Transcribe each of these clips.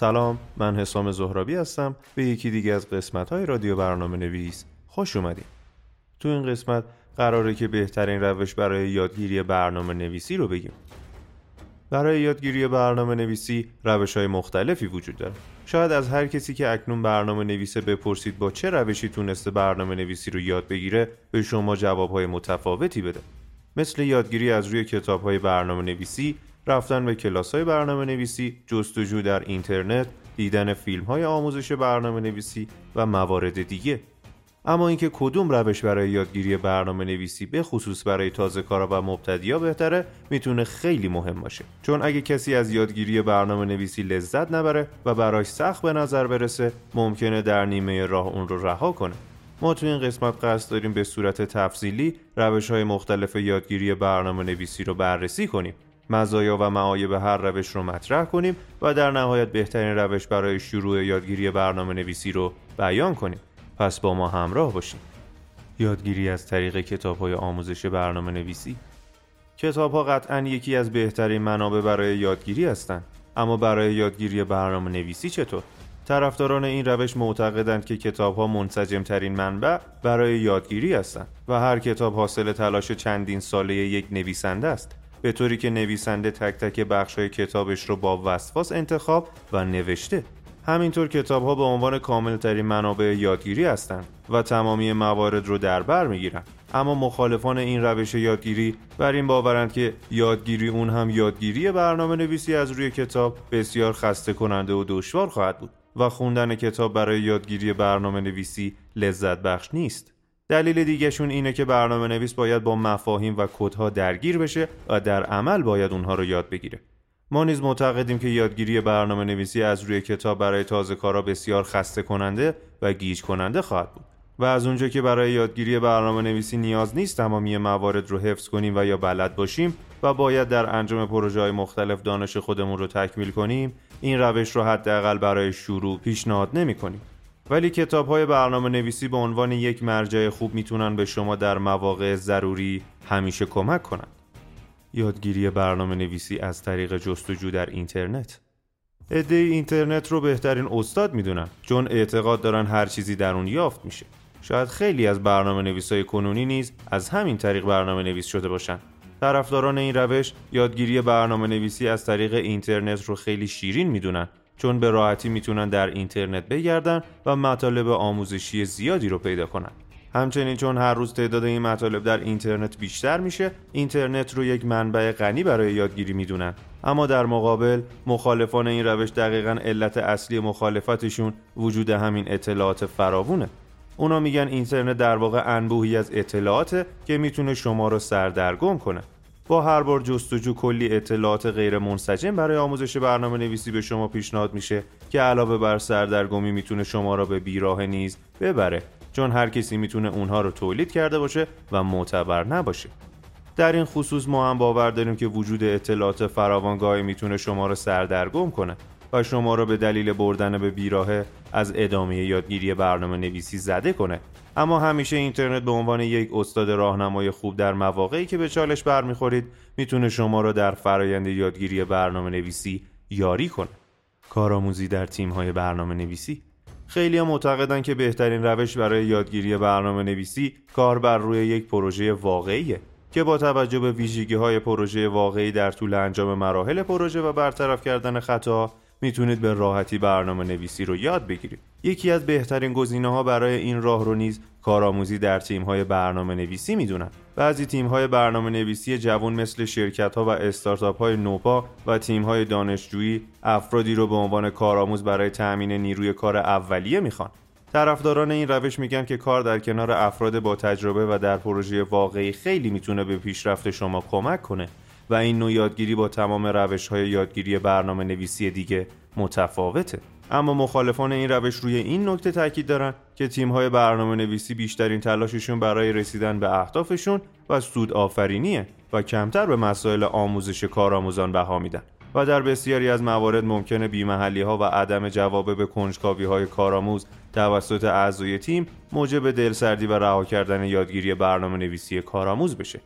سلام من حسام زهرابی هستم. به یکی دیگه از قسمت های رادیو برنامه نویس خوش اومدیم تو این قسمت قراره که بهترین روش برای یادگیری برنامه نویسی رو بگیم. برای یادگیری برنامه نویسی روش های مختلفی وجود داره. شاید از هر کسی که اکنون برنامه نویسه بپرسید با چه روشی تونسته برنامه نویسی رو یاد بگیره به شما جواب های متفاوتی بده. مثل یادگیری از روی کتاب های برنامه نویسی رفتن به کلاس های برنامه نویسی جستجو در اینترنت دیدن فیلم های آموزش برنامه نویسی و موارد دیگه. اما اینکه کدوم روش برای یادگیری برنامه نویسی به خصوص برای تازه کارا و مبتدیا بهتره می‌تونه خیلی مهم باشه. چون اگه کسی از یادگیری برنامه نویسی لذت نبره و براش سخت به نظر برسه ممکنه در نیمه راه اون رو رها کنه. ما تو این قسمت قصد داریم به صورت تفصیلی روش های مختلف یادگیری برنامه نویسی رو بررسی کنیم. مزایا و معایب هر روش رو مطرح کنیم و در نهایت بهترین روش برای شروع یادگیری برنامه نویسی رو بیان کنیم. پس با ما همراه باشید. یادگیری از طریق کتاب های آموزش برنامه نویسی کتاب ها قطعا یکی از بهترین منابع برای یادگیری هستند. اما برای یادگیری برنامه نویسی چطور؟ طرفداران این روش معتقدند که کتاب ها منسجم ترین منبع برای یادگیری هستند و هر کتاب حاصل تلاش چندین ساله یک نویسنده است. به طوری که نویسنده تک تک بخش های کتابش رو با وسواس انتخاب و نوشته. همینطور کتاب ها به عنوان کامل ترین منابع یادگیری هستند و تمامی موارد رو در بر می‌گیرند اما مخالفان این روش یادگیری بر این باورند که یادگیری اون هم یادگیری برنامه نویسی از روی کتاب بسیار خسته کننده و دشوار خواهد بود و خوندن کتاب برای یادگیری برنامه نویسی لذت بخش نیست. دلیل دیگهشون اینه که برنامه نویس باید با مفاهیم و کدها درگیر بشه و در عمل باید اونها رو یاد بگیره ما نیز معتقدیم که یادگیری برنامه نویسی از روی کتاب برای تازه کارا بسیار خسته کننده و گیج کننده خواهد بود و از اونجا که برای یادگیری برنامه نویسی نیاز نیست تمامی موارد رو حفظ کنیم و یا بلد باشیم و باید در انجام پروژه های مختلف دانش خودمون رو تکمیل کنیم این روش رو حداقل برای شروع پیشنهاد نمی کنیم. ولی کتاب های برنامه نویسی به عنوان یک مرجع خوب می‌تونن به شما در مواقع ضروری همیشه کمک کنند. یادگیری برنامه نویسی از طریق جستجو در اینترنت. عده اینترنت رو بهترین استاد می‌دونن چون اعتقاد دارن هر چیزی در اون یافت میشه. شاید خیلی از برنامه نویسای کنونی نیز از همین طریق برنامه نویس شده باشن. طرفداران این روش یادگیری برنامه نویسی از طریق اینترنت رو خیلی شیرین می‌دونن. چون به راحتی می‌تونن در اینترنت بگردن و مطالب آموزشی زیادی رو پیدا کنن. همچنین چون هر روز تعداد این مطالب در اینترنت بیشتر میشه اینترنت رو یک منبع غنی برای یادگیری می‌دونن. اما در مقابل مخالفان این روش دقیقا علت اصلی مخالفتشون وجود همین اطلاعات فراوونه. اونا میگن اینترنت در واقع انبوهی از اطلاعاته که می‌تونه شما رو سردرگم کنه. با هر بار جستجو کلی اطلاعات غیر منسجم برای آموزش برنامه نویسی به شما پیشنهاد میشه که علاوه بر سردرگمی می‌تونه شما را به بیراه نیز ببره چون هر کسی می‌تونه اونها رو تولید کرده باشه و معتبر نباشه. در این خصوص ما هم باور داریم که وجود اطلاعات فراوان می‌تونه شما رو سردرگم کنه. و شما را به دلیل بردن به بیراهه از ادامه یادگیری برنامه نویسی زده کنه. اما همیشه اینترنت به عنوان یک استاد راهنمای خوب در مواقعی که به چالش برمیخورید می‌تونه شما را در فرایند یادگیری برنامه نویسی یاری کنه. کارآموزی در تیم های برنامه نویسی خیلی ها معتقدن که بهترین روش برای یادگیری برنامه نویسی کار بر روی یک پروژه واقعیه که با توجه به ویژگی های پروژه واقعی در طول انجام مراحل پروژه و برطرف کردن خطا می‌تونید به راحتی برنامه نویسی رو یاد بگیرید. یکی از بهترین گزینه ها برای این راه رو نیز کارآموزی در تیم های برنامه نویسی می‌دونن. بعضی تیم های برنامه نویسی جوان مثل شرکت ها و استارتاپ های نوپا و تیم های دانشجویی افرادی رو به عنوان کارآموز برای تأمین نیروی کار اولیه می‌خوان. طرفداران این روش میگن که کار در کنار افراد با تجربه و در پروژه واقعی خیلی می‌تونه به پیشرفت شما کمک کنه. و این نوع یادگیری با تمام روش های یادگیری برنامه نویسی دیگه متفاوته. اما مخالفان این روش روی این نکته تاکید دارن که تیم های برنامه نویسی بیشترین تلاششون برای رسیدن به اهدافشون و سود آفرینیه و کمتر به مسائل آموزش کارآموزان بها میدن. و در بسیاری از موارد ممکنه بیمحلی ها و عدم جواب به کنجکاوی های کارآموز توسط اعضای تیم موجب دلسردی و رها کردن یادگیری برنامه نویسی کارآموز بشه.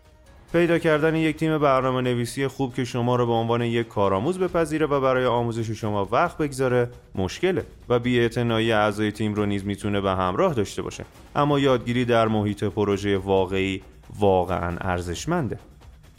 پیدا کردن یک تیم برنامه نویسی خوب که شما رو به عنوان یک کارآموز بپذیره و برای آموزش شما وقت بگذاره مشکله و بی‌اعتنایی اعضای تیم رو نیز می‌تونه به همراه داشته باشه. اما یادگیری در محیط پروژه واقعی واقعا ارزشمنده.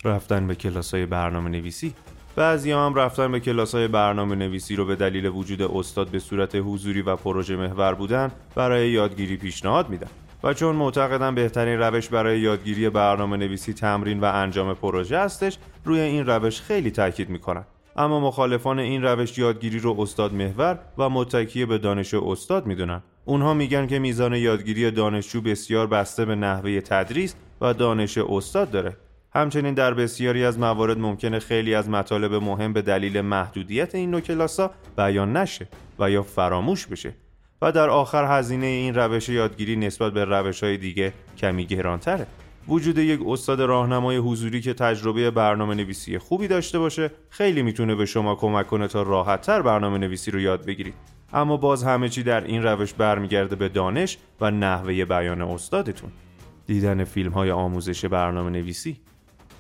رفتن به کلاس های برنامه نویسی بعضی هم رفتن به کلاس های برنامه نویسی رو به دلیل وجود استاد به صورت حضوری و پروژه محور بودن برای یادگیری پیشنهاد میدن. و چون معتقدم بهترین روش برای یادگیری برنامه نویسی تمرین و انجام پروژه هستش روی این روش خیلی تاکید می‌کنن اما مخالفان این روش یادگیری رو استاد محور و متکی به دانش استاد می‌دونن. اونها میگن که میزان یادگیری دانشجو بسیار بسته به نحوه تدریس و دانش استاد داره. همچنین در بسیاری از موارد ممکنه خیلی از مطالب مهم به دلیل محدودیت این نوع کلاسا بیان نشه و یا فراموش بشه. و در آخر هزینه این روش یادگیری نسبت به روش های دیگه کمی گرانتره. وجود یک استاد راهنمای حضوری که تجربه برنامه نویسی خوبی داشته باشه خیلی می‌تونه به شما کمک کنه تا راحتتر برنامه نویسی رو یاد بگیرید. اما باز همه چی در این روش برمیگرده به دانش و نحوه بیان استادتون. دیدن فیلم های آموزش برنامه نویسی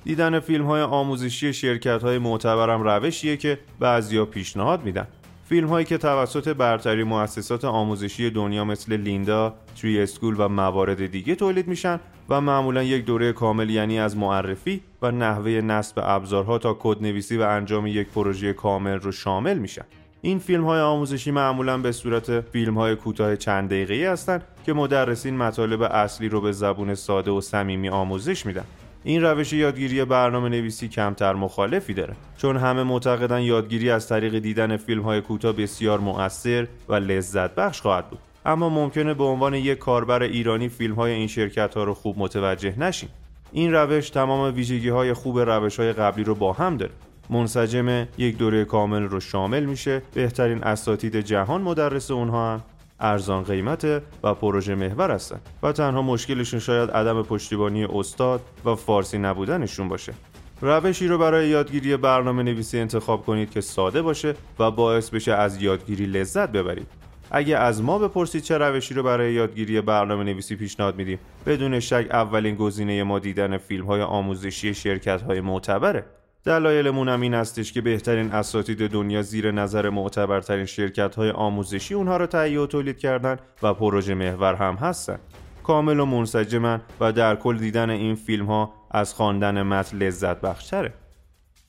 دیدن فیلم های آموزشی شرکت های معتبرم روشیه که بعضیا پیشنهاد میدن. فیلم هایی که توسط برتری مؤسسات آموزشی دنیا مثل لیندا، تری اسکول و موارد دیگه تولید میشن و معمولا یک دوره کامل یعنی از معرفی و نحوه نصب ابزارها تا کدنویسی و انجام یک پروژه کامل رو شامل میشن. این فیلم های آموزشی معمولا به صورت فیلم های کوتاه چند دقیقه‌ای هستند که مدرسین مطالب اصلی رو به زبون ساده و صمیمی آموزش میدن این روش یادگیری برنامه نویسی کمتر مخالفی داره چون همه معتقدن یادگیری از طریق دیدن فیلم های کوتاه بسیار مؤثر و لذت بخش خواهد بود. اما ممکنه به عنوان یک کاربر ایرانی فیلم های این شرکت ها رو خوب متوجه نشیم. این روش تمام ویژگی های خوب روش های قبلی رو با هم داره. منسجم یک دوره کامل رو شامل میشه. بهترین اساتید جهان مدرس اونها هم ارزان قیمت و پروژه محور هستن و تنها مشکلشون شاید عدم پشتیبانی استاد و فارسی نبودنشون باشه. روشی رو برای یادگیری برنامه نویسی انتخاب کنید که ساده باشه و باعث بشه از یادگیری لذت ببرید. اگه از ما بپرسید چه روشی رو برای یادگیری برنامه نویسی پیشنهاد میدیم بدون شک اولین گزینه ما دیدن فیلم های آموزشی شرکت های معتبره. دلایلمون هم این هستش که بهترین اساتید دنیا زیر نظر معتبرترین شرکت های آموزشی اونها رو تهیه و تولید کردن و پروژه محور هم هستن. کامل و منسجمن و در کل دیدن این فیلم ها از خواندن متن لذت بخشتره.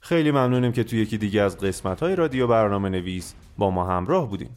خیلی ممنونیم که توی یکی دیگه از قسمت های رادیو برنامه نویس با ما همراه بودیم